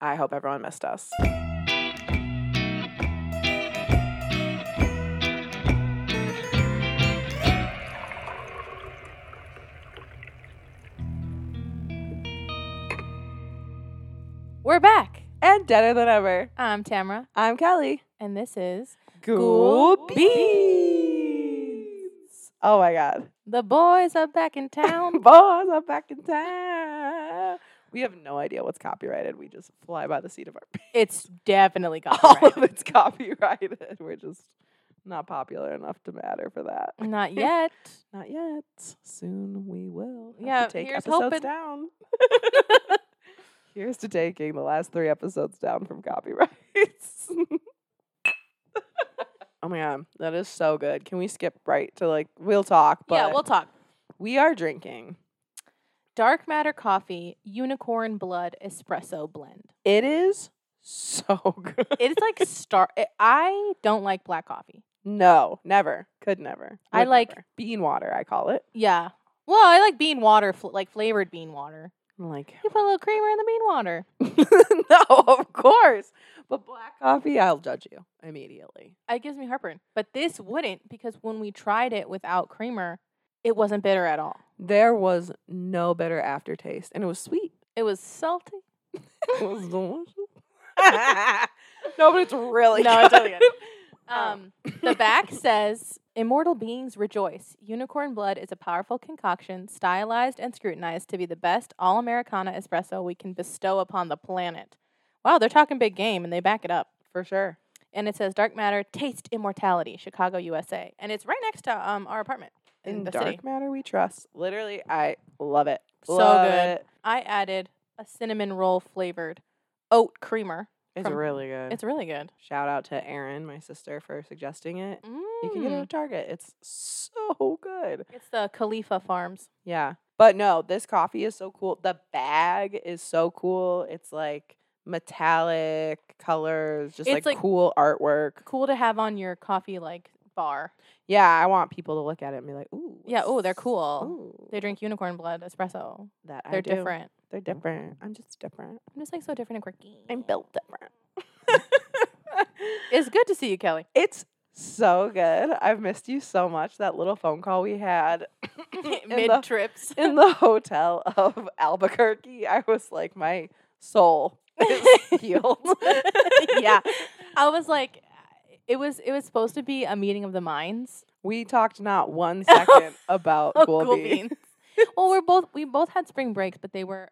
I hope everyone missed us. We're back. And deader than ever. I'm Tamara, I'm Kelly. and this is Ghoul Beans. Oh my god. The Boys Are Back in Town. Boys are back in town. We have no idea what's copyrighted. We just fly by the seat of our pants. it's definitely All copyrighted. of it's copyrighted. We're just not popular enough to matter for that. Not yet. Not yet. Soon we will. Yeah, take here's episodes hoping. down. Here's to taking the last three episodes down from copyrights. oh my god, that is so good. Can we skip right to like we'll talk, but yeah, we'll talk. we are drinking. Dark Matter Coffee Unicorn Blood Espresso Blend. It is so good. It's like star. I- don't like black coffee. no, never. Could never. I like- never. bean water, I call it. Yeah. Well, I like bean water, fl- like flavored bean water. I'm like You put a little creamer in the bean water. no, of course. But black coffee, I'll judge you immediately. It gives me heartburn. But this wouldn't because when we tried it without creamer, it wasn't bitter at all. There was no bitter aftertaste, and it was sweet. It was salty. It was delicious. no, but it's really No, good. it's really good. Oh. Um, the back says, "Immortal beings rejoice. Unicorn blood is a powerful concoction, stylized and scrutinized to be the best all Americana espresso we can bestow upon the planet." Wow, they're talking big game, and they back it up. for sure. And it says, "Dark matter, taste immortality, Chicago, USA," and it's right next to um our apartment in, In the dark city. matter, we trust. Literally, I love it. So Love good. it. I added a cinnamon roll flavored oat creamer. It's From- really good. It's really good. Shout out to Erin, my sister, for suggesting it. Mm. You can get it at Target. It's so good. It's the Califia Farms. Yeah. But no, this coffee is so cool. The bag is so cool. It's like metallic colors, just like, like- cool artwork. Cool to have on your coffee like bar. Yeah, I want people to look at it and be like, ooh. Yeah, oh, they're cool. Ooh, They drink unicorn blood espresso. that I They're do. different. They're different. I'm just different. I'm just like so different and quirky. I'm built different. It's good to see you, Kelly. it's so good. I've missed you so much. That little phone call we had mid trips in the hotel of Albuquerque, I was like, my soul is healed. yeah. I was like it was it was supposed to be a meeting of the minds. We talked not one second about Oh, cool, beans. well, we're both we both had spring breaks, but they were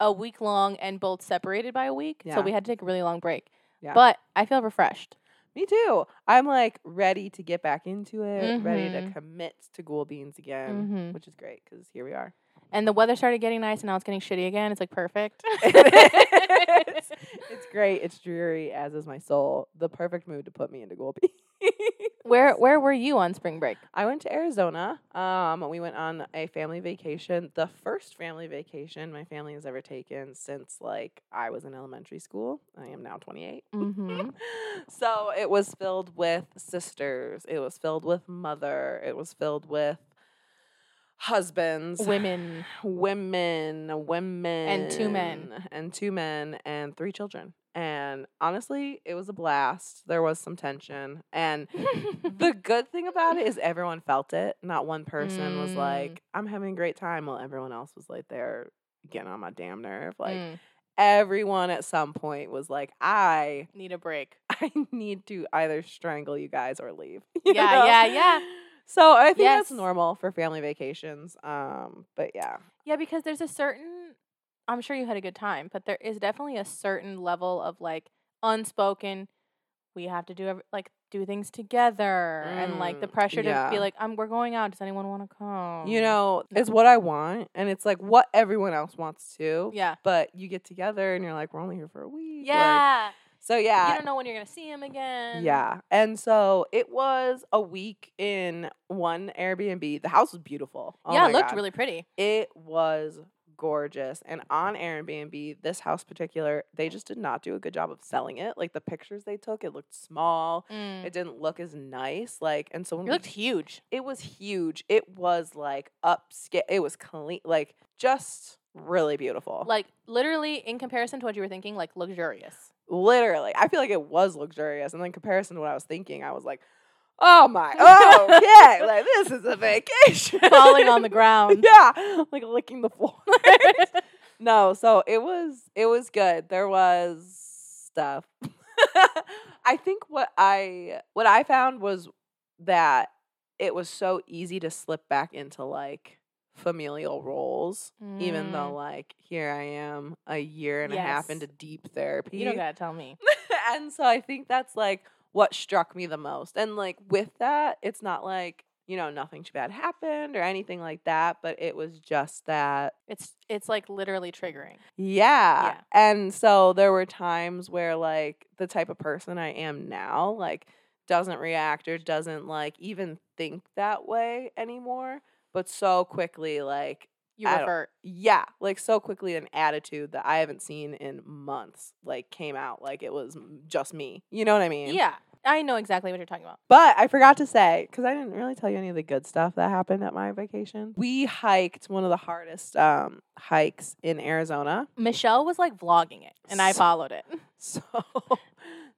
a week long and both separated by a week. Yeah. So we had to take a really long break. Yeah. But I feel refreshed. Me too. I'm like ready to get back into it, ready to Mhm. commit to Ghoul Beans again, Mhm. which is great because here we are. And the weather started getting nice and now it's getting shitty again. It's like perfect. it's, it's great. It's dreary, as is my soul. The perfect mood to put me into Ghoul where where were you on spring break? I went to Arizona. Um, we went on a family vacation. The first family vacation my family has ever taken since like I was in elementary school. I am now 28. Mm-hmm. so it was filled with sisters. It was filled with mother. It was filled with husbands, Women. women, women, and two men. and two men, and three children. And honestly, it was a blast. There was some tension, and the good thing about it is everyone felt it. Not one person was Mm. like, "I'm having a great time," while everyone else was like, "They're getting on my damn nerve." Like Mm, everyone at some point was like, "I, need a break. I need to either strangle you guys or leave." you Yeah, know? yeah, yeah. So I think that's normal for family vacations. Um, but yeah, Yeah, because there's a certain I'm sure you had a good time, but there is definitely a certain level of like unspoken we have to do every, like do things together and like the Mm, pressure to yeah. be like I'm we're going out does anyone want to come you know, no. it's what I want, and it's like what everyone else wants too. yeah But you get together and you're like, "We're only here for a week." like- yeah so yeah, you don't know when you're gonna see him again Yeah. And so it was a week in one Airbnb. The house was beautiful. Oh yeah it looked God. really pretty It was gorgeous. And on Airbnb, this house particular, they just did not do a good job of selling it. Like the pictures they took, it looked small. Mm. It didn't look as nice. Like, and so when it we looked huge it was huge. It was like upscale. It was clean, like just really beautiful. Like literally, in comparison to what you were thinking, like luxurious. Literally, I feel like it was luxurious, and then in comparison to what I was thinking, I was like, "Oh my, oh okay, like this is a vacation." Falling on the ground. yeah, like licking the floor. no, so it was it was good. There was stuff. I think what I what I found was that it was so easy to slip back into like familial roles, even though Mm. like here I am a year and a half into deep therapy. You don't gotta tell me. and so I think that's like what struck me the most. And like with that, it's not like, you know, nothing too bad happened or anything like that, but it was just that It's it's like literally triggering. yeah. Yeah. And so there were times where like the type of person I am now, like doesn't react or doesn't like even think that way anymore, but so quickly like You revert. yeah, like so quickly an attitude that I haven't seen in months like came out like it was just me. You know what I mean? Yeah, I know exactly what you're talking about. But I forgot to say because I didn't really tell you any of the good stuff that happened at my vacation. We hiked one of the hardest um, hikes in Arizona. Michelle was like vlogging it, and I followed it. So,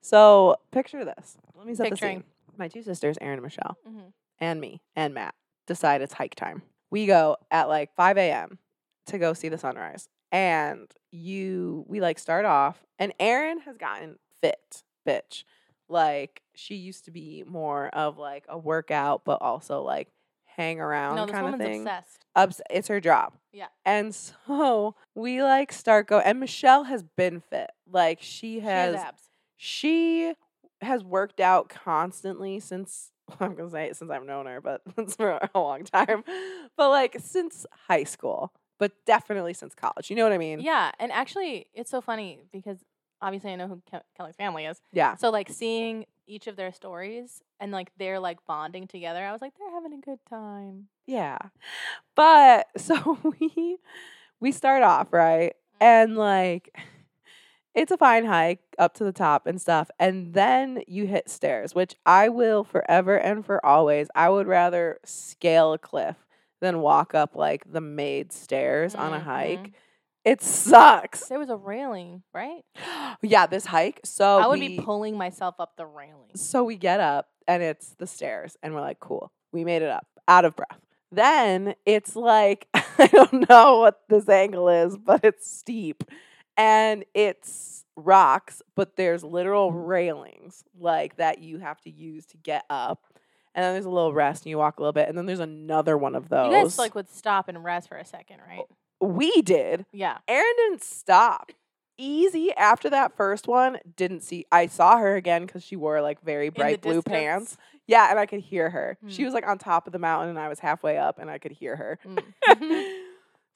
so picture this. Let me set Picturing. the scene. My two sisters, Erin and Michelle, Mhm. and me and Matt decide it's hike time. We go at like 5 a.m. to go see the sunrise. And you, we like start off, and Erin has gotten fit, bitch. Like she used to be more of like a workout, but also like hang around No, kind of thing. obsessed. Obs- it's her job. Yeah. And so we like start go, and Michelle has been fit. Like she She has, has abs. she has worked out constantly since I'm gonna say it since I've known her, but it's for a long time. But like since high school, but definitely since college. You know what I mean? Yeah, and actually, it's so funny because obviously I know who Ke- Kelly's family is. Yeah. So like seeing each of their stories and like they're like bonding together, I was like, they're having a good time. Yeah. But so we we start off, right? Mm-hmm. And like it's a fine hike up to the top and stuff. And then you hit stairs, which I will forever and for always. I would rather scale a cliff than walk up like the made stairs on a hike. Mm-hmm. It sucks. There was a railing, right? yeah, this hike. So I would we- be pulling myself up the railing. so we get up and it's the stairs and we're like, cool, we made it up, out of breath. Then it's like, I don't know what this angle is, but it's steep and it's rocks, but there's literal railings like that you have to use to get up. And then there's a little rest and you walk a little bit. And then there's another one of those. You guys like would stop and rest for a second, right? we did. Yeah. Erin didn't stop. Easy after that first one, didn't see. I saw her again because she wore like very bright blue distance. pants. Yeah, and I could hear her. She Mm. was like on top of the mountain, and I was halfway up, and I could hear her. Mm.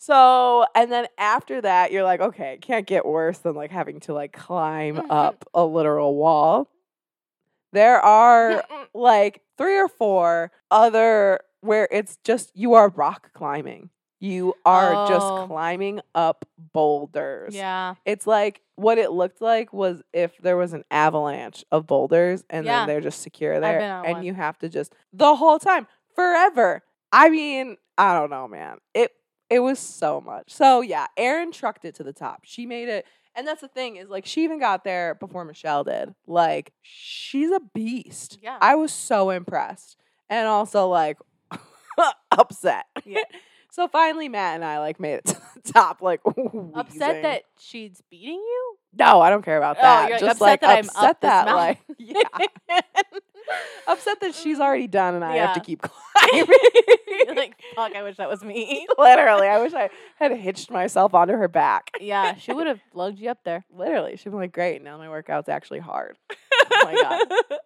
so, and then after that, you're like, okay, it can't get worse than like having to like climb Mhm. up a literal wall. There are like three or four other where it's just you are rock climbing. You are Oh. just climbing up boulders. yeah. It's like what it looked like was if there was an avalanche of boulders and Yeah. then they're just secure there and one. you have to just the whole time forever. I mean, I don't know, man. It it was so much. So yeah, Erin trucked it to the top. She made it and that's the thing is like she even got there before Michelle did. Like she's a beast. Yeah. I was so impressed and also like upset. Yeah. so finally Matt and I like made it to the top like Upset wheezing. that she's beating you? No, I don't care about Oh, that. you're, like, Just upset like that I'm upset up that like yeah. upset that she's mm. already done and I have to keep climbing. You're like, fuck, I wish that was me. Literally, I wish I had hitched myself onto her back. yeah, she would have lugged you up there. Literally, she'd be like, "Great, now my workout's actually hard." oh my god.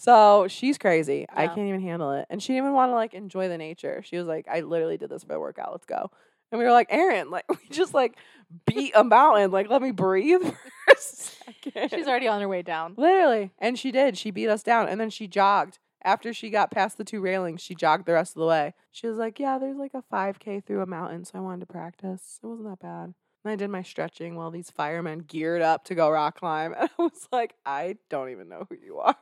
So she's crazy. I can't even handle it, and she didn't even want to like enjoy the nature. She was like, "I literally did this for the workout. Let's go." And we were like, "Erin, like we just like beat a mountain. Like let me breathe for a second. She's already on her way down. Literally. And she did. She beat us down. And then she jogged. After she got past the two railings, she jogged the rest of the way. She was like, Yeah, there's like a 5K through a mountain. So I wanted to practice. It wasn't that bad. And I did my stretching while these firemen geared up to go rock climb. And I was like, I don't even know who you are.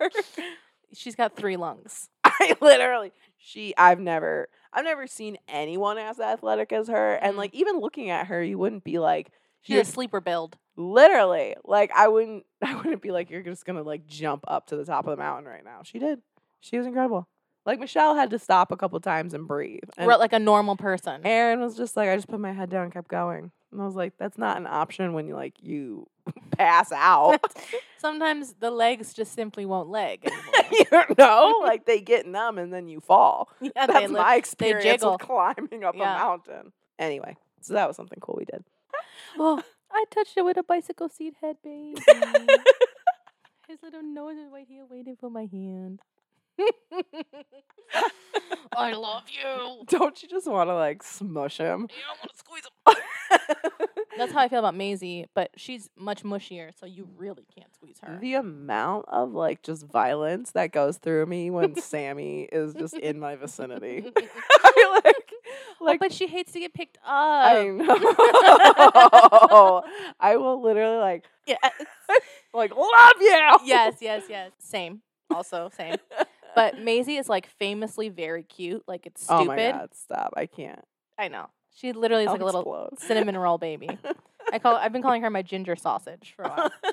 She's got three lungs. I literally, she, I've never, I've never seen anyone as athletic as her. And Mm. like even looking at her, you wouldn't be like She's you're a sleeper build. literally like I wouldn't I wouldn't be like you're just gonna like jump up to the top of the mountain right now. She did. She was incredible. Like Michelle had to stop a couple times and breathe. And Right, like a normal person. Erin was just like, I just put my head down and kept going. And I was like, that's not an option when you like you pass out. Sometimes the legs just simply won't leg. you know, like they get numb and then you fall. yeah, That's my experience jiggle. with climbing up Yeah. a mountain. Anyway, so that was something cool we did. well, I touched it with a bicycle seat head, baby. His little nose is right here waiting for my hand. I love you. Don't you just want to like smush him? You don't want to squeeze him. That's how I feel about Maisie, but she's much mushier, so you really can't squeeze her. the amount of like just violence that goes through me when Sammy is just in my vicinity. I like, Oh, like but she hates to get picked up. I know. I will literally like yes. Uh, like love you. yes, yes, yes. Same. Also, same. But Maisie is like famously very cute. Like it's stupid. Oh my god, stop. I can't. I know. She literally is I'll like a little explode. cinnamon roll baby. I call I've been calling her my ginger sausage for a while.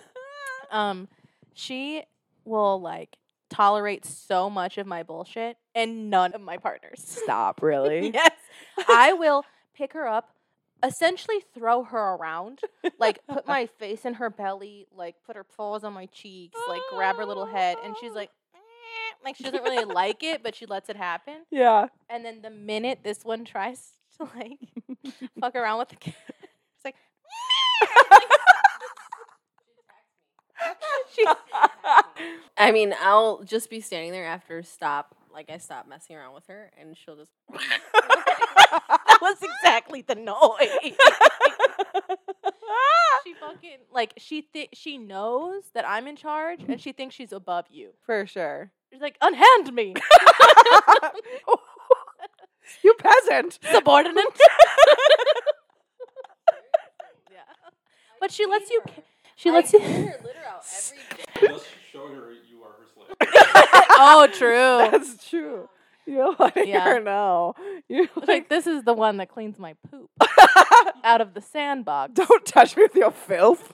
Um she will like tolerate so much of my bullshit and none of my partners. Stop, really? yes. I will pick her up, essentially throw her around, like put my face in her belly, like put her paws on my cheeks, like grab her little head, and she's like, like she doesn't really like it, but she lets it happen. Yeah. And then the minute this one tries to like fuck around with the kid, it's like, I mean, I'll just be standing there after stop, like I stop messing around with her, and she'll just. that was exactly the noise. she fucking like she thi- she knows that I'm in charge and she thinks she's above you. For sure. She's like, unhand me, you peasant. subordinate. yeah, but she lets you. ca- She lets you. her litter out every day. Her you are her slave. oh, true. That's true. You're letting Yeah. her know. You're Like like, this is the one that cleans my poop out of the sandbox. don't touch me with your filth.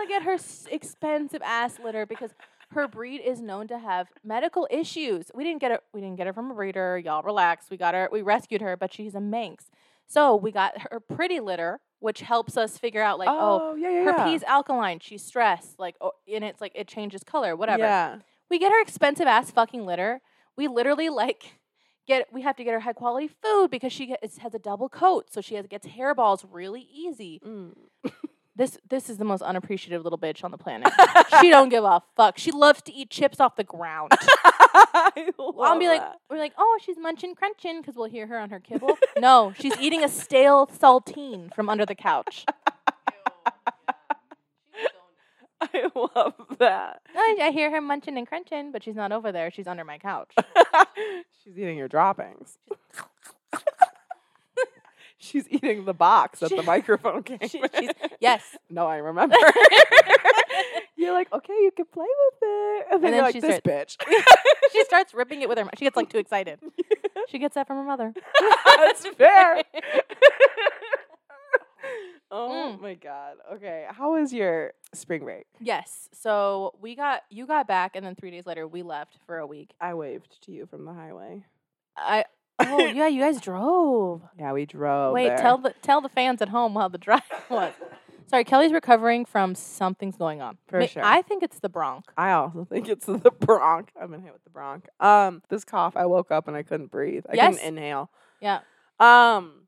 Literally get her s- expensive ass litter because her breed is known to have medical issues. We didn't get it. We didn't get her from a breeder. Y'all relax. We got her. We rescued her, but she's a Manx. So we got her pretty litter, which helps us figure out like, oh, yeah, yeah, her yeah. pee's alkaline. She's stressed. Like, oh, and it's like it changes color. Whatever. Yeah. We get her expensive ass fucking litter. We literally like get. We have to get her high quality food because she gets, has a double coat, so she has, gets hairballs really easy. Mm. This this is the most unappreciative little bitch on the planet. she don't give a fuck. She loves to eat chips off the ground. I'll be like, that. we're like, oh, she's munching, crunching, because we'll hear her on her kibble. no, she's eating a stale saltine from under the couch. I love that. I, I hear her munching and crunching, but she's not over there. She's under my couch. She's eating your droppings. She's eating the box that the microphone came she- she's- yes. No, I remember. you're like, okay, you can play with it. And then, then you're like, she this starts- bitch. she starts ripping it with her. She gets like too excited. She gets that from her mother. That's fair. oh Mm. my god. Okay, how was your spring break? Yes. So we got you got back, and then three days later we left for a week. I waved to you from the highway. I oh yeah, you guys drove. Yeah, we drove. Wait, there. tell the tell the fans at home how the drive was. Sorry, Kelly's recovering from something's going on. For Ma- sure. I think it's the bronch. I also think it's the bronch. I've been hit with the bronch. Um, this cough. I woke up and I couldn't breathe. I Yes. couldn't inhale. Yeah. Um,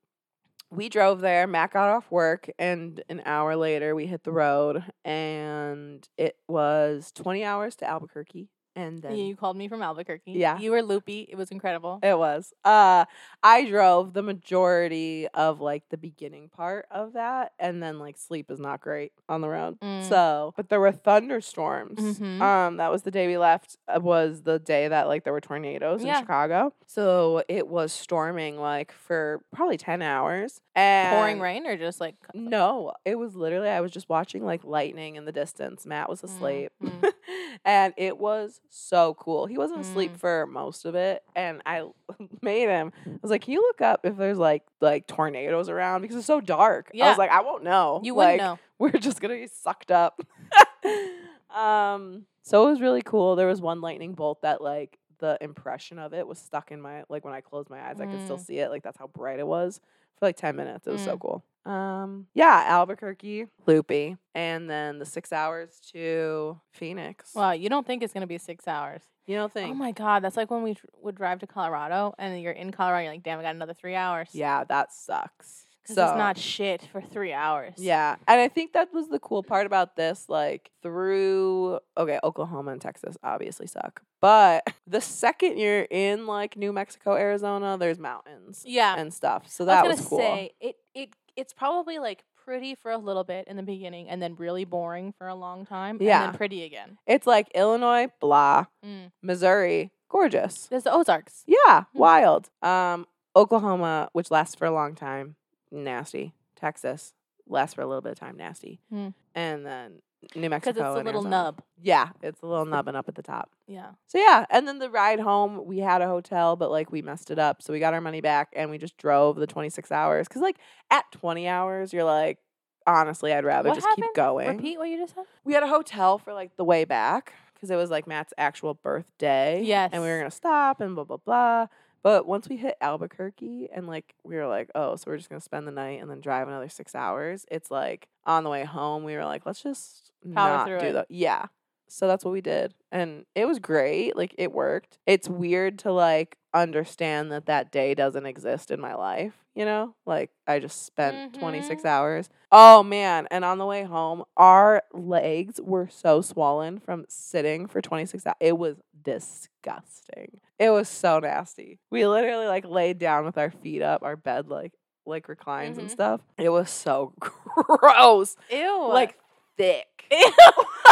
we drove there. Matt got off work, and an hour later, we hit the road, and it was twenty hours to Albuquerque, and then You called me from Albuquerque. Yeah. You were loopy. It was incredible. it was. Uh, I drove the majority of like the beginning part of that, and then like sleep is not great on the road. Mm. So, but there were thunderstorms. Mhm. Um, that was the day we left. uh, Was the day that like there were tornadoes Yeah. in Chicago. So it was storming like for probably ten hours. And Pouring rain or just like No, it was literally I was just watching like lightning in the distance. Matt was Mm, asleep, mm. and it was so cool. He wasn't asleep Mm. for most of it, and I made him. I was like, "Can you look up if there's like like tornadoes around because it's so dark?" I was like, "I won't know. You wouldn't like, know. We're just gonna be sucked up." um, so it was really cool. There was one lightning bolt that like the impression of it was stuck in my like when I closed my eyes, I could still Mm. see it. Like that's how bright it was for like ten minutes. It was so Mm. cool. Um, yeah, Albuquerque, Loopy, and then the six hours to Phoenix. Wow, you don't think it's gonna be six hours? You don't think? Oh my god, that's like when we would drive to Colorado, and you're in Colorado. You're like, damn, I got another three hours. yeah, that sucks. Because So it's not shit for three hours. yeah, and I think that was the cool part about this. Like through okay, Oklahoma and Texas obviously suck, but the second you're in like New Mexico, Arizona, there's mountains yeah. and stuff. So I that was was, gonna cool. say it. It it's probably like pretty for a little bit in the beginning, and then really boring for a long time. and Yeah. then pretty again. It's like Illinois, blah, Mm. Missouri, gorgeous. There's the Ozarks. Yeah, Hmm. wild. Um, Oklahoma, which lasts for a long time, nasty. Texas lasts for a little bit of time, nasty. Hmm. And then New Mexico. Because it's a little Arizona. nub. Yeah, it's a little nubbing up at the top. Yeah. So yeah, and then the ride home, we had a hotel, but like we messed it up, so we got our money back, and we just drove the twenty six hours. Cause like at twenty hours, you're like, honestly, I'd rather What just keep going. Repeat what you just said. We had a hotel for like the way back because it was like Matt's actual birthday. Yes. And we were gonna stop and blah blah blah. But once we hit Albuquerque and like we were like, oh, so we're just gonna spend the night and then drive another six hours. It's like on the way home, we were like, let's just Power not do it. that. Yeah. So that's what we did, and it was great. Like it worked. It's weird to like understand that that day doesn't exist in my life. You know, like I just spent 26 Mhm. hours. Oh man, and on the way home, our legs were so swollen from sitting for 26 hours. It was disgusting. It was so nasty. We literally like laid down with our feet up, our bed like like reclines and Mhm. stuff. It was so gross. Ew. Like thick.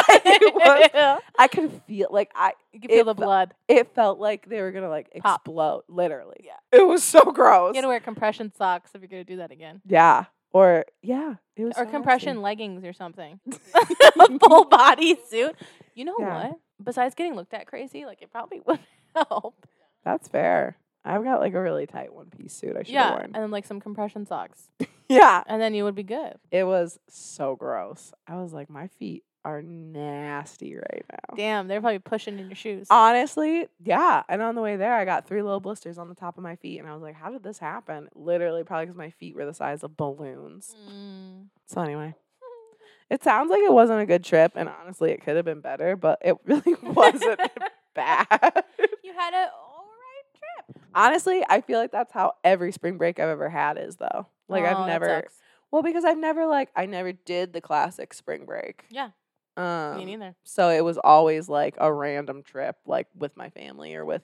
Was- I could feel like I you feel the fe- blood. it felt like they were gonna like Pop. explode. Literally. Yeah. It was so gross. You gotta wear compression socks if you're gonna do that again. yeah. Or yeah. It was Or so compression nasty. leggings or something. a full body suit. You know Yeah. what? Besides getting looked at crazy, like it probably would help. That's fair. I've got like a really tight one piece suit I should have Yeah. worn. And then like some compression socks. Yeah. And then you would be good. It was so gross. I was like, my feet are nasty right now. Damn, they're probably pushing in your shoes. Honestly, yeah. And on the way there, I got three little blisters on the top of my feet. And I was like, how did this happen? Literally, probably because my feet were the size of balloons. Mm. So, anyway, it sounds like it wasn't a good trip. And honestly, it could have been better, but it really wasn't bad. You had a alright trip. honestly, I feel like that's how every spring break I've ever had is, though. Like, Oh, I've never, well, because I've never, like, I never did the classic spring break. Yeah. Um, Me neither. So it was always like a random trip, like with my family or with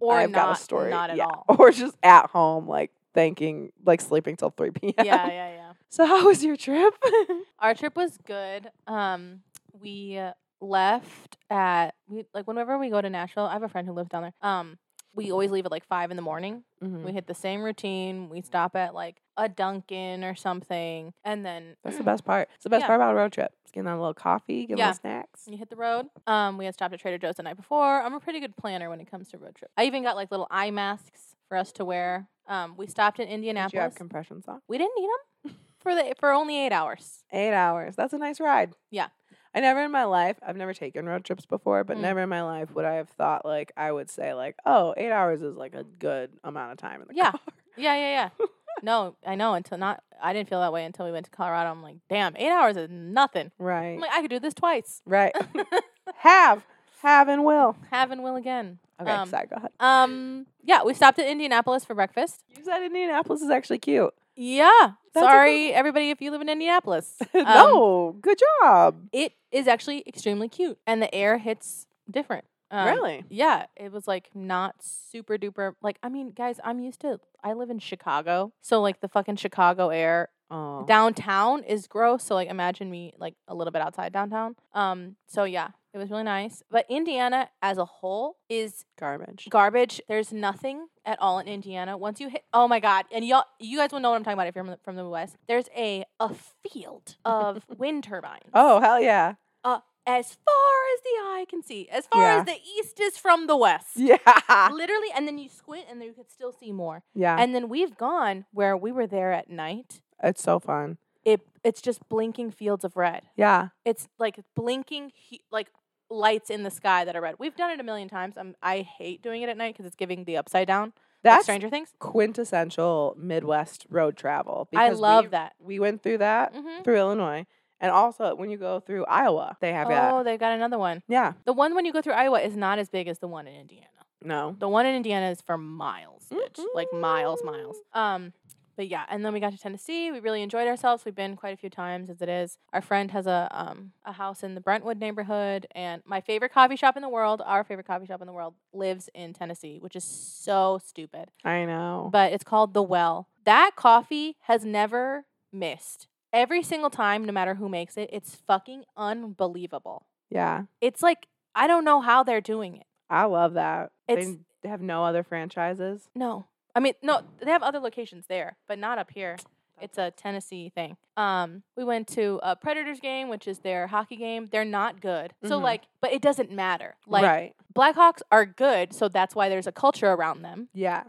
Or I've not, got a story. not at yeah. all. Or just at home, like thinking, like sleeping till 3 p.m. yeah, yeah, yeah. So how was your trip? Our trip was good. Um, we left at we like whenever we go to Nashville. I have a friend who lives down there. Um, we always leave at like five in the morning. Mhm. We hit the same routine. We stop at like a Dunkin' or something, and then That's the best part. It's the best Yeah. part about a road trip. It's getting on a little coffee, getting Yeah. little snacks. You hit the road. Um, we had stopped at Trader Joe's the night before. I'm a pretty good planner when it comes to road trip. I even got like little eye masks for us to wear. Um, we stopped in Did you have Indianapolis. compression socks? we didn't need them for the for only eight hours. Eight hours. That's a nice ride. Yeah. I never in my life, I've never taken road trips before, but Mm. never in my life would I have thought like I would say like, oh, eight hours is like a good amount of time in the Yeah. car. Yeah, yeah, yeah. no, I know until not. I didn't feel that way until we went to Colorado. I'm like, damn, eight hours is nothing. Right. I'm like, I could do this twice. right. have. Have and will. Have and will again. Okay, Um, sorry, go ahead. Um, yeah, we stopped at Indianapolis for breakfast. You said Indianapolis is actually cute. Yeah. That's Sorry, everybody, if you live in Indianapolis. Um, no, good job. it is actually extremely cute, and the air hits different. Um, really? Yeah, it was like not super duper. Like, I mean, guys, I'm used to. I live in Chicago, so like the fucking Chicago air Oh. downtown is gross. So like, imagine me like a little bit outside downtown. Um, so yeah, it was really nice. But Indiana as a whole is Garbage. garbage. There's nothing at all in Indiana. Once you hit, oh my god, and y'all, you guys will know what I'm talking about if you're from the, from the West. There's a a field of wind turbines. Oh, hell yeah. Uh, as far as the eye can see, as far Yeah. as the east is from the west. Yeah. Literally, and then you squint and then you could still see more. Yeah. And then we've gone where we were there at night. it's so fun. It it's just blinking fields of red. Yeah. It's like blinking hu- like lights in the sky that are red. We've done it a million times. I'm, I hate doing it at night because it's giving the upside down. like Stranger Things. quintessential Midwest road travel. I love we, that. We went through that hmm through Illinois. And also when you go through Iowa, they have that. Oh, they've got another one. Yeah. The one when you go through Iowa is not as big as the one in Indiana. No. The one in Indiana is for miles, bitch. Like miles, Mm-hmm. miles. Um, but yeah, and then we got to Tennessee. We really enjoyed ourselves. We've been quite a few times as it is. Our friend has a um a house in the Brentwood neighborhood, and my favorite coffee shop in the world, our favorite coffee shop in the world, lives in Tennessee, which is so stupid. I know. But it's called The Well. That coffee has never missed. Every single time, no matter who makes it, it's fucking unbelievable. yeah. It's like I don't know how they're doing it. I love that. It's- they they have no other franchises. No. I mean, no, they have other locations there, but not up here. It's a Tennessee thing. Um, we went to a Predators game, which is their hockey game. They're not good. So Mhm. like, but it doesn't matter. Like right. Blackhawks are good, so that's why there's a culture around them. Yeah.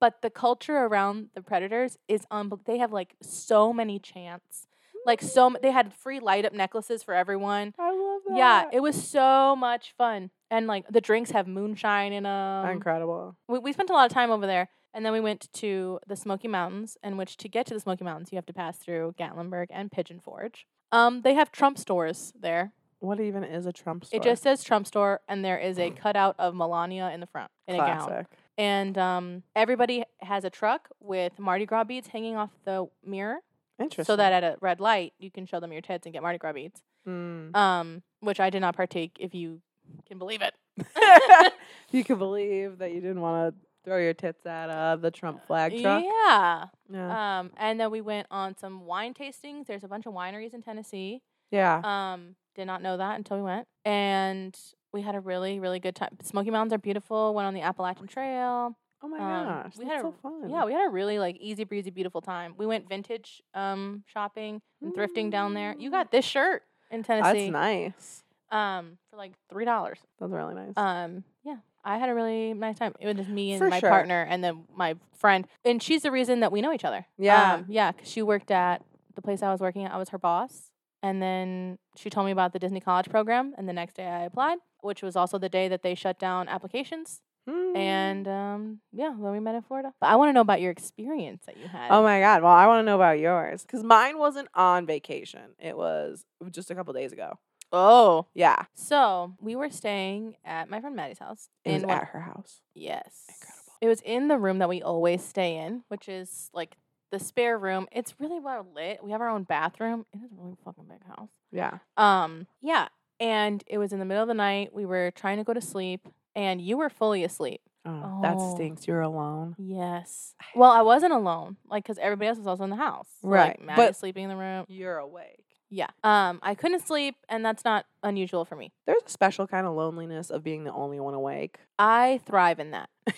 But the culture around the Predators is unbel- they have like so many chants. Like so m- they had free light up necklaces for everyone. I love that. Yeah, it was so much fun. And like the drinks have moonshine in them. incredible. we, we spent a lot of time over there and then we went to the smoky mountains in which to get to the smoky mountains you have to pass through gatlinburg and pigeon forge um, they have trump stores there What even is a Trump store? it just says trump store and there is a cutout of melania in the front in a gown classic. and um, everybody has a truck with mardi gras beads hanging off the mirror Interesting. so that at a red light you can show them your tits and get mardi gras beads Mm. um, which i did not partake if you can believe it you can believe that you didn't want to throw your tits at uh, the Trump flag truck. yeah Yeah. Um, and then we went on some wine tastings. There's a bunch of wineries in Tennessee. Yeah. Um, did not know that until we went, and we had a really, really good time. Smoky Mountains are beautiful. Went on the Appalachian Trail. oh my um, gosh. we had a- so fun. Yeah, we had a really like easy breezy, beautiful time. We went vintage um shopping and thrifting down there. You got this shirt in Tennessee. That's nice. Um, for like three dollars. That's really nice. Um, yeah, I had a really nice time. It was just me and For my sure. partner, and then my friend, and she's the reason that we know each other. Yeah. um, yeah, because she worked at the place I was working at. I was her boss, and then she told me about the Disney College program, and the next day I applied, which was also the day that they shut down applications. Mm. And um, yeah, then we met in Florida. But I want to know about your experience that you had. Oh my god. Well, I want to know about yours because mine wasn't on vacation. It was just a couple days ago. Oh. Yeah. So we were staying at my friend Maddie's house. It was in one- at her house. Yes. Incredible. It was in the room that we always stay in, which is like the spare room. It's really well lit. We have our own bathroom. It is a really fucking big house. Yeah. Um, yeah. And it was in the middle of the night. We were trying to go to sleep and you were fully asleep. Oh, that Oh. stinks. You're alone. Yes. Well, I wasn't alone, like, because everybody else was also in the house. So, Right, Like, Maddie but- was sleeping in the room. You're awake. Yeah. Um, I couldn't sleep, and that's not unusual for me. There's a special kind of loneliness of being the only one awake. I thrive in that.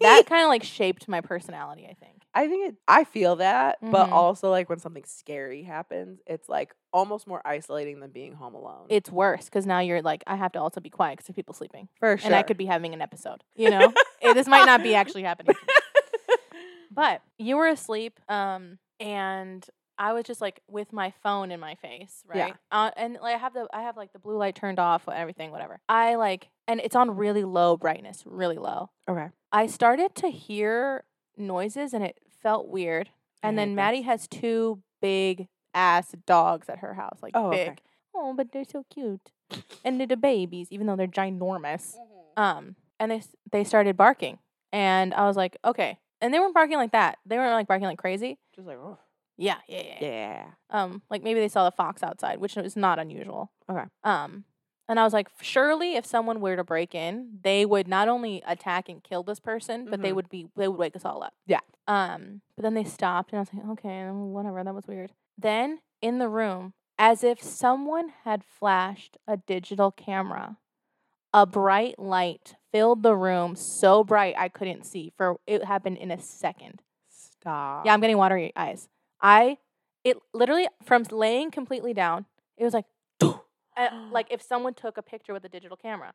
That kind of like shaped my personality, I think. I think it, I feel that, but Mhm. also like when something scary happens, it's like almost more isolating than being home alone. It's worse because now you're like, I have to also be quiet because there's people sleeping. for sure. And I could be having an episode, you know? Eh, this might not be actually happening. But you were asleep, um, and I was just like with my phone in my face, Yeah. right? Uh, and like I have the I have like the blue light turned off, everything, whatever. I like, and it's on really low brightness, really low. okay. I started to hear noises, and it felt weird. And hate then Maddie has two big ass dogs at her house, like Oh, big. okay. Oh, but they're so cute, and they're the babies, even though they're ginormous. Um, and they they started barking, and I was like, okay. And they weren't barking like that. They weren't like barking like crazy. Just like, oh. Yeah, yeah, yeah. yeah. Um, like maybe they saw the fox outside, which is not unusual. Okay. Um, and I was like, surely if someone were to break in, they would not only attack and kill this person, but they Mhm. would be they would wake us all up. Yeah. Um, but then they stopped, and I was like, okay, whatever. That was weird. Then in the room, as if someone had flashed a digital camera, a bright light filled the room so bright I couldn't see. For it happened in a second. Stop. Yeah, I'm getting watery eyes. I it literally from laying completely down, it was like uh, like if someone took a picture with a digital camera,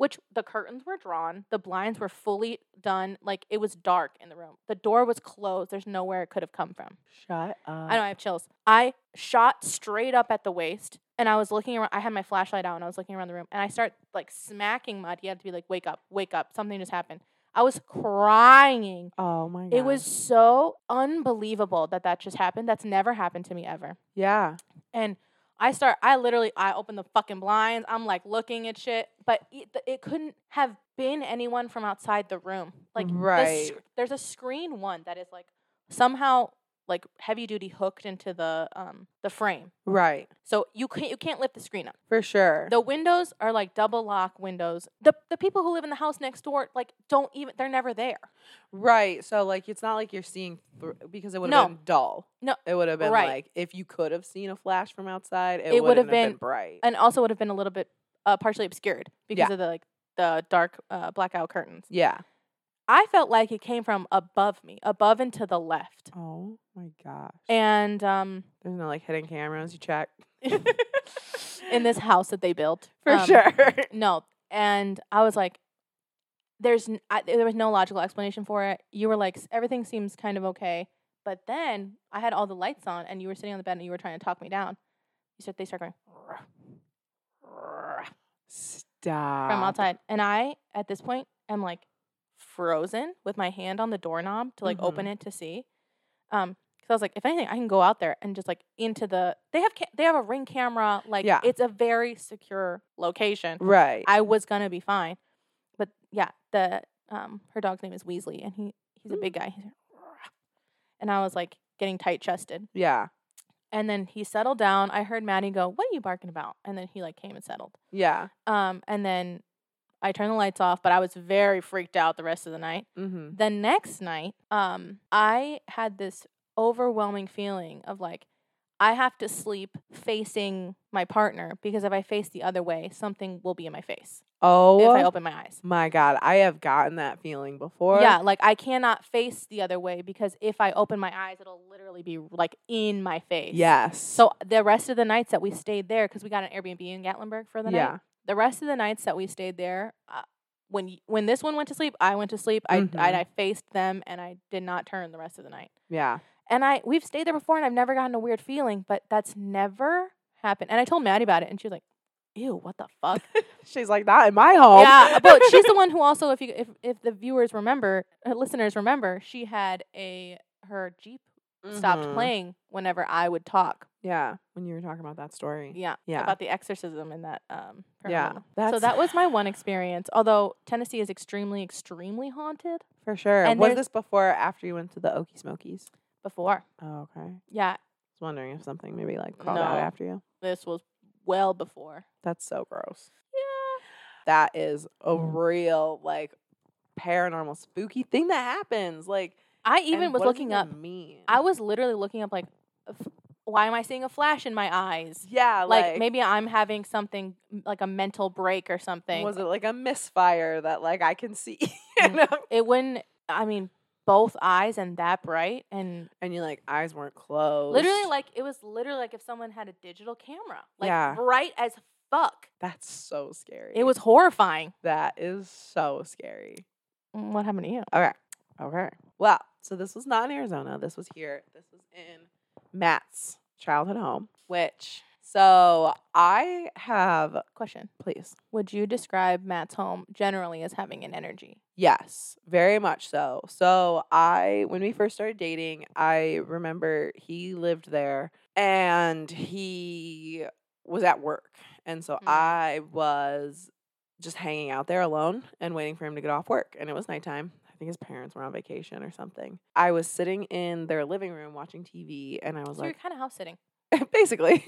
which the curtains were drawn, the blinds were fully done, like it was dark in the room. The door was closed. There's nowhere it could have come from. Shut up. I know I have chills. I shot straight up at the waist and I was looking around I had my flashlight out and I was looking around the room and I start like smacking mud. He had to be like, Wake up, wake up, something just happened. I was crying. Oh my god. It was so unbelievable that that just happened. That's never happened to me ever. Yeah. And I start, I literally, I open the fucking blinds. I'm like looking at shit, but it, it couldn't have been anyone from outside the room. Like, the Right. sc- there's a screen one that is like somehow like heavy duty hooked into the um the frame, Right. so you can't you can't lift the screen up. For sure. The windows are like double lock windows. The the people who live in the house next door like don't even they're never there. right. So like it's not like you're seeing through because it would No. have been dull. No. It would have been Right. like if you could have seen a flash from outside, it, It would have been, been- bright. and also would have been a little bit uh, partially obscured because Yeah. of the like the dark uh, blackout curtains. yeah. I felt like it came from above me, above and to the left. Oh my gosh. And um, There's no like hidden cameras. You check in this house that they built, for um, sure. No, and I was like, "There's n- I, there was no logical explanation for it." You were like, "Everything seems kind of okay," but then I had all the lights on, and you were sitting on the bed, and you were trying to talk me down. You start, they start going Stop. from outside, and I at this point am like frozen with my hand on the doorknob to like open Mm-hmm. it to see. Um, because I was like, if anything, I can go out there and just like into the. They have ca- they have a ring camera. Like, Yeah. it's a very secure location. Right. I was gonna be fine, but yeah, the um her dog's name is Weasley, and he he's a big guy. He's and I was like getting tight chested, yeah. and then he settled down. I heard Maddie go, "What are you barking about?" And then he like came and settled. Yeah. Um, and then I turned the lights off, but I was very freaked out the rest of the night. Mm-hmm. The next night, um, I had this overwhelming feeling of like I have to sleep facing my partner because if I face the other way, something will be in my face Oh if I open my eyes. my god, I have gotten that feeling before. Yeah, like I cannot face the other way because if I open my eyes, it'll literally be like in my face. Yes. So the rest of the nights that we stayed there, because we got an Airbnb in Gatlinburg for the yeah. night. The rest of the nights that we stayed there, uh, when when this one went to sleep, I went to sleep. I, Mhm. I I faced them and I did not turn the rest of the night. Yeah. And I we've stayed there before and I've never gotten a weird feeling, but that's never happened. And I told Maddie about it and she was like, "Ew, what the fuck?" She's like not in my home. Yeah, but she's the one who also, if you if if the viewers remember, uh, listeners remember, she had a her Jeep stopped Mhm. playing whenever I would talk. Yeah. When you were talking about that story. Yeah, Yeah. about the exorcism in that. Um, Yeah. So that was my one experience. Although Tennessee is extremely, extremely haunted. For sure. And was this before or after you went to the Okie Smokies? Before, Oh, okay. Yeah. I was wondering if something maybe like crawled out No. after you. this was well before. That's so gross. Yeah. That is a real like paranormal spooky thing that happens. Like I even was what does it looking up. Mean? I was literally looking up like, why am I seeing a flash in my eyes? yeah, Like, like, maybe I'm having something like a mental break or something. was it like a misfire that like I can see? you Mm. know? it wouldn't. I mean, both eyes and that bright and And you like eyes weren't closed. literally like it was literally like if someone had a digital camera, like Yeah. bright as fuck. That's so scary. It was horrifying. that is so scary. Mm, What happened to you? Okay. Okay. Well, so this was not in Arizona. This was here. This was in Matt's childhood home, which so I have Question: please. Would you describe Matt's home generally as having an energy? Yes, very much so. So I when we first started dating, I remember he lived there and he was at work. And so Mm. I was just hanging out there alone and waiting for him to get off work. And it was nighttime. Think his parents were on vacation or something. I was sitting in their living room watching TV and I was So like you're kind of house sitting. basically.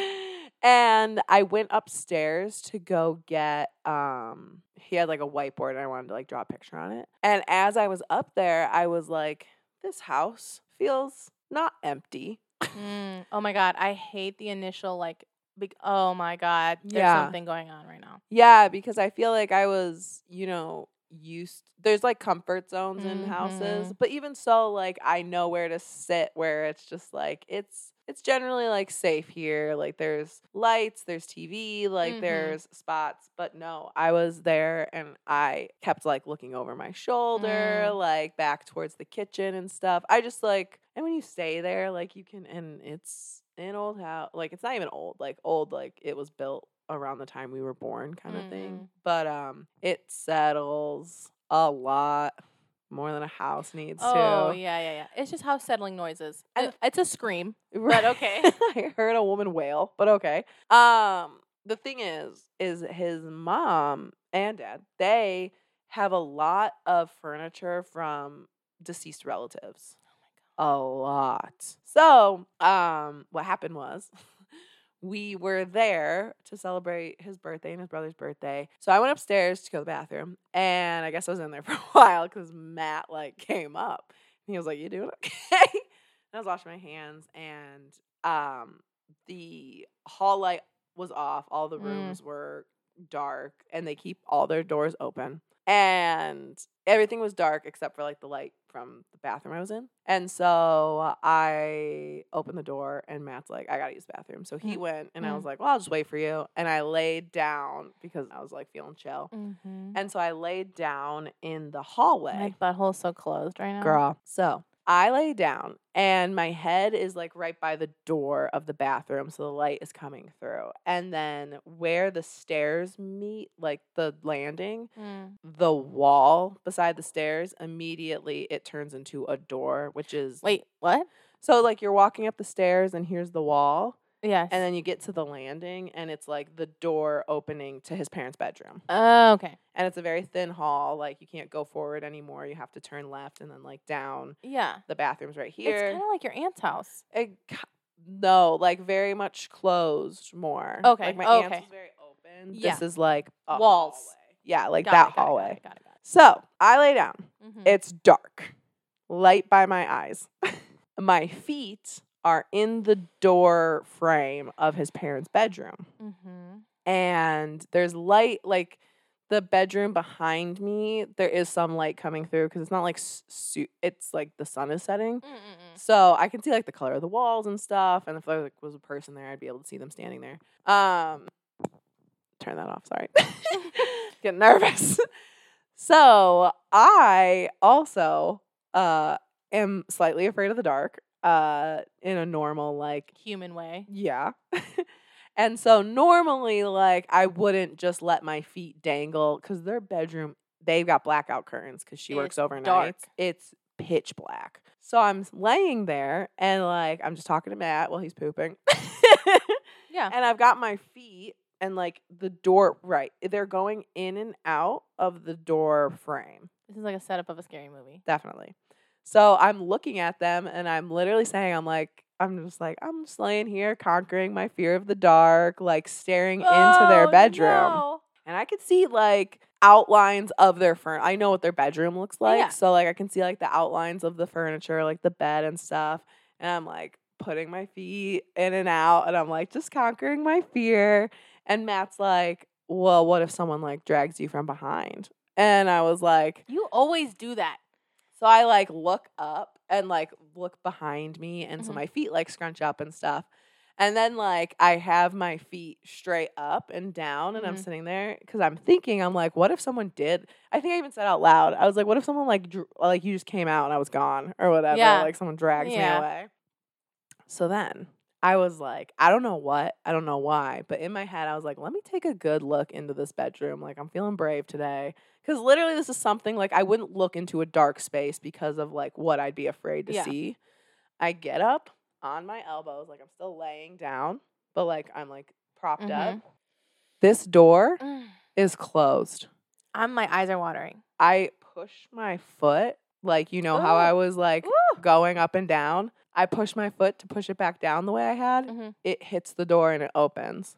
and I went upstairs to go get um he had like a whiteboard and I wanted to like draw a picture on it. And as I was up there, I was like this house feels not empty. Mm, oh my god, I hate the initial like. Big, oh my god, there's Yeah. something going on right now. Yeah, because I feel like I was, you know, used there's like comfort zones in houses, Mhm. but even so like I know where to sit where it's just like it's it's generally like safe here. Like there's lights, there's TV, like Mhm. there's spots. But no, I was there and I kept like looking over my shoulder, Mm. like back towards the kitchen and stuff. I just like, and when you stay there, like you can, and it's an old house. Like it's not even old, like old, like it was built around the time we were born kind of Mhm. thing. But um, it settles a lot more than a house needs Oh to. Oh, yeah, yeah, yeah. It's just house settling noises. And- Uh, it's a scream. Right. okay. I heard a woman wail, but okay. Um, the thing is, is his mom and dad, they have a lot of furniture from deceased relatives. A lot. So, um, what happened was we were there to celebrate his birthday and his brother's birthday. So I went upstairs to go to the bathroom, and I guess I was in there for a while because Matt like came up. And he was like, "You doing okay?" and I was washing my hands, and um, the hall light was off. All the Mm. rooms were dark, and they keep all their doors open. And everything was dark except for like the light from the bathroom I was in. And so I opened the door and Matt's like, I gotta use the bathroom. So he Mm. went and I Mm. was like, Well, I'll just wait for you. And I laid down because I was like feeling chill. Mm-hmm. And so I laid down in the hallway. My butthole's so closed right now. Girl. So I lay down and my head is like right by the door of the bathroom. So the light is coming through. And then where the stairs meet, like the landing, Mm. the wall beside the stairs, immediately it turns into a door, which is Wait, what? so like you're walking up the stairs and here's the wall. Yes. And then you get to the landing and it's like the door opening to his parents' bedroom. Oh, okay. And it's a very thin hall. Like you can't go forward anymore. You have to turn left and then like down. Yeah. The bathroom's right here. It's kind of like your aunt's house. It no, like very much closed more. Okay, Like my aunt's okay. very open. Yeah. This is like a Walls. hallway. Yeah, like Got that it, got hallway. Got it, got it. So I lay down. Mhm. It's dark. Light by my eyes. my feet are in the door frame of his parents' bedroom. Mhm. And there's light like the bedroom behind me, there is some light coming through because it's not like su- it's like the sun is setting. Mm-mm-mm. So I can see like the color of the walls and stuff. And if there like, was a person there, I'd be able to see them standing there. Um, turn that off. Sorry, get nervous. so I also uh am slightly afraid of the dark. Uh, in a normal like Human way. yeah. and so normally like I wouldn't just let my feet dangle cuz their bedroom they've got blackout curtains cuz she works overnight. dark. It's pitch black. So I'm laying there and like I'm just talking to Matt while he's pooping. Yeah. and I've got my feet and like the door right. They're going in and out of the door frame. This is like a setup of a scary movie. Definitely. So I'm looking at them and I'm literally saying, I'm like, I'm just like, I'm just laying here conquering my fear of the dark, like staring into their Oh, bedroom. no. And I could see like outlines of their furniture. I know what their bedroom looks oh, like. Yeah. So like I can see like the outlines of the furniture, like the bed and stuff. And I'm like putting my feet in and out and I'm like just conquering my fear. And Matt's like, Well, what if someone like drags you from behind? And I was like, You always do that. So I like look up and like look behind me, and so Mhm. my feet like scrunch up and stuff. And then like I have my feet straight up and down, and I'm Mhm. sitting there because I'm thinking, I'm like, what if someone did? I think I even said out loud, I was like, what if someone like dr- like you just came out and I was gone or whatever, Yeah. like someone drags Yeah. me away. So then I was like, I don't know what, I don't know why, but in my head I was like, let me take a good look into this bedroom. Like I'm feeling brave today. Cause literally this is something like I wouldn't look into a dark space because of like what I'd be afraid to Yeah. see. I get up on my elbows, like I'm still laying down, but like I'm like propped up. Mhm. This door Mm. is closed. I'm my eyes are watering. I push my foot, like you know how I was like Ooh. going up and down. I push my foot to push it back down the way I had. Mhm. It hits the door and it opens.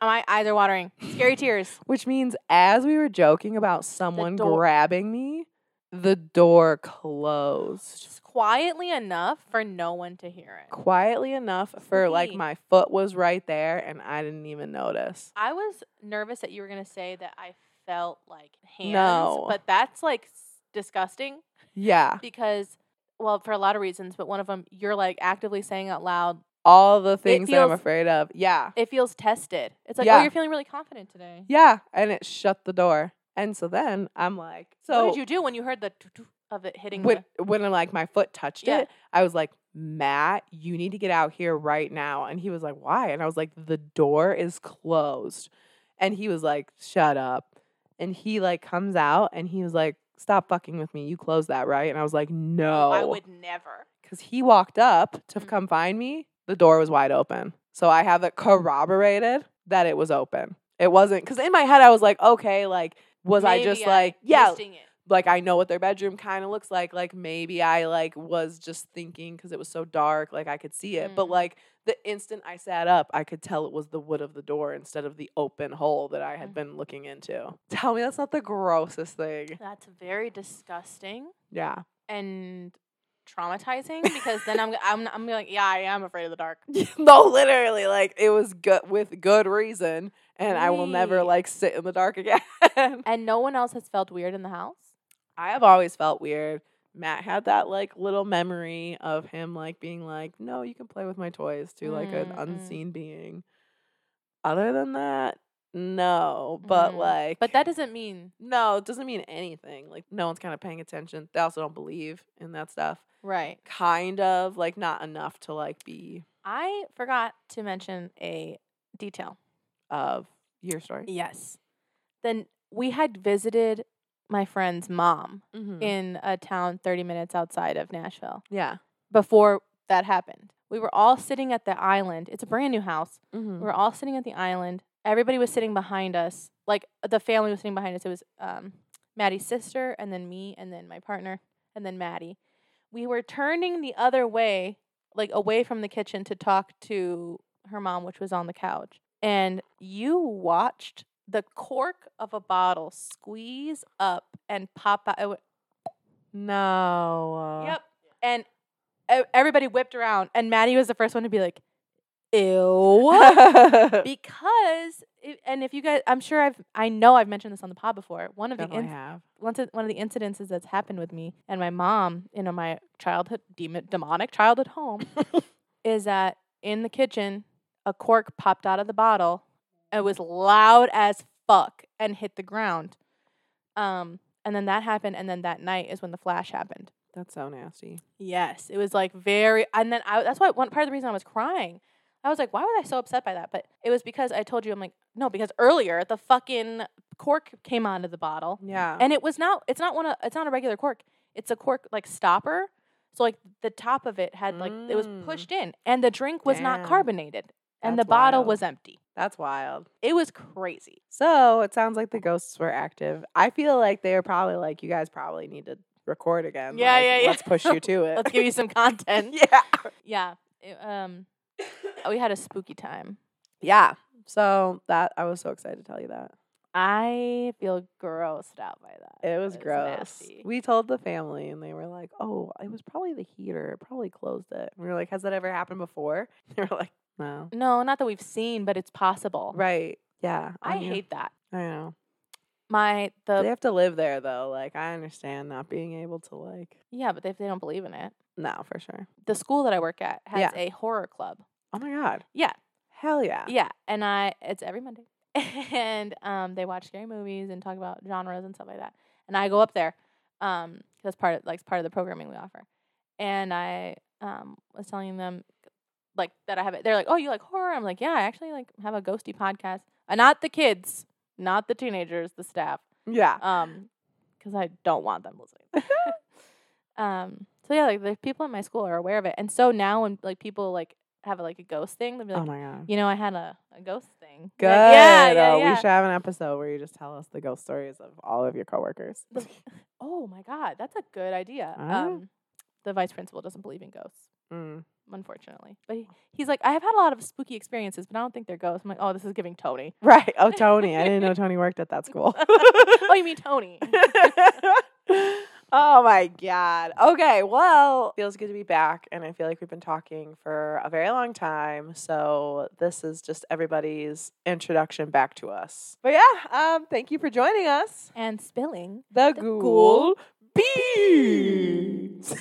My eyes are watering. Scary tears. Which means as we were joking about someone door- grabbing me, the door closed. Just quietly enough for no one to hear it. Quietly enough for like my foot was right there and I didn't even notice. I was nervous that you were gonna say that I felt like hands, No. but that's like s- disgusting Yeah. because, well, for a lot of reasons, but one of them, you're like actively saying out loud, all the things that I'm afraid of. Yeah. It feels tested. It's like, Yeah. oh, you're feeling really confident today. Yeah. And it shut the door. And so then I'm like, so what did you do when you heard the of it hitting when the when like my foot touched Yeah. it, I was like, Matt, you need to get out here right now. And he was like, Why? And I was like, The door is closed. And he was like, Shut up. And he like comes out and he was like, Stop fucking with me. You closed that, right? And I was like, No. I would never. Because he walked up to Mm. come find me. The door was wide open. So I have it corroborated that it was open. It wasn't because in my head I was like, okay, like was I just Maybe like, yeah, it. like I know what their bedroom kind of looks like. Like maybe I like was just thinking because it was so dark, like I could see it. But Mm. like the instant I sat up, I could tell it was the wood of the door instead of the open hole that I had Mm. been looking into. Tell me that's not the grossest thing. That's very disgusting Yeah. and traumatizing because then I'm I'm I'm like, yeah, I am afraid of the dark. no, literally, like it was good with good reason, and I will never like sit in the dark again. And no one else has felt weird in the house. I have always felt weird. Matt had that like little memory of him like being like, "No, you can play with my toys" to like an Mm, mm. unseen being. Other than that, no. But Mm. like, But that doesn't mean no, it doesn't mean anything. Like no one's kind of paying attention. They also don't believe in that stuff. Right. Kind of like not enough to like be I forgot to mention a detail. of your story. Yes. Then we had visited my friend's mom Mm-hmm. in a town 30 minutes outside of Nashville yeah. before that happened. We were all sitting at the island. It's a brand new house. Mm-hmm. We were all sitting at the island. Everybody was sitting behind us. Like the family was sitting behind us. It was um, Maddie's sister, and then me, and then my partner, and then Maddie. We were turning the other way, like away from the kitchen, to talk to her mom, which was on the couch. And you watched the cork of a bottle squeeze up and pop out. It went, No. Yep. And everybody whipped around, and Maddie was the first one to be like, "Ew." Because it, and if you guys i'm sure i've i know i've mentioned this on the pod before one of the Definitely inc- have. one, of- one of the incidences that's happened with me and my mom you know my childhood demon demonic childhood home is that in the kitchen a cork popped out of the bottle it was loud as fuck and hit the ground um and then that happened and then that night is when the flash happened That's so nasty. Yes, it was like very, and then I. That's why one part of the reason I was crying. I was like, why was I so upset by that? But it was because I told you, I'm like, no, because earlier the fucking cork came out of the bottle, Yeah. and it was not. It's not one of. It's not a regular cork. It's a cork like stopper. So like the top of it had like it was Mm. pushed in, and the drink was not carbonated, and the That's bottle wild. was empty. That's wild. It was crazy. So it sounds like the ghosts were active. I feel like they were probably like, you guys probably need to record again. Yeah, Like, yeah, yeah. Let's push you to it. Let's give you some content. yeah. yeah. it- um, we had a spooky time. Yeah. So that I was so excited to tell you that. I feel grossed out by that. It was It's gross. nasty. We told the family and they were like, Oh, it was probably the heater. It probably closed it. And we were like, Has that ever happened before? They were like, No. No, not that we've seen, but it's possible. Right. Yeah. I knew. hate that. I know. My the they have to live there though. Like I understand not being able to like yeah, but if they don't believe in it, no, for sure. the school that I work at has Yeah. a horror club. Oh my god. Yeah. Hell yeah. Yeah, and I it's every Monday, and um they watch scary movies and talk about genres and stuff like that. And I go up there, um, that's part of like part of the programming we offer. And I um was telling them like that I have it. They're like, oh, you like horror? I'm like, yeah, I actually like have a ghosty podcast. Uh, not the kids, not the teenagers, the staff. Yeah. Um, because I don't want them listening. um. So yeah, like the people in my school are aware of it, and so now when like people like have like a ghost thing, they'll be like, oh my god. you know, I had a, a ghost thing. Good. Like, yeah, yeah, Oh, yeah. We should have an episode where you just tell us the ghost stories of all of your coworkers. oh my god, that's a good idea. Ah. Um, the vice principal doesn't believe in ghosts, Mm. Unfortunately. But he, he's like, I have had a lot of spooky experiences, but I don't think they're ghosts. I'm like, oh, this is giving Tony. Right. Oh, Tony. I didn't know Tony worked at that school. oh, you mean Tony? oh my god. Okay, well, feels good to be back and I feel like we've been talking for a very long time. So, this is just everybody's introduction back to us. But yeah, um thank you for joining us. and spilling. The, The Ghoul Beans.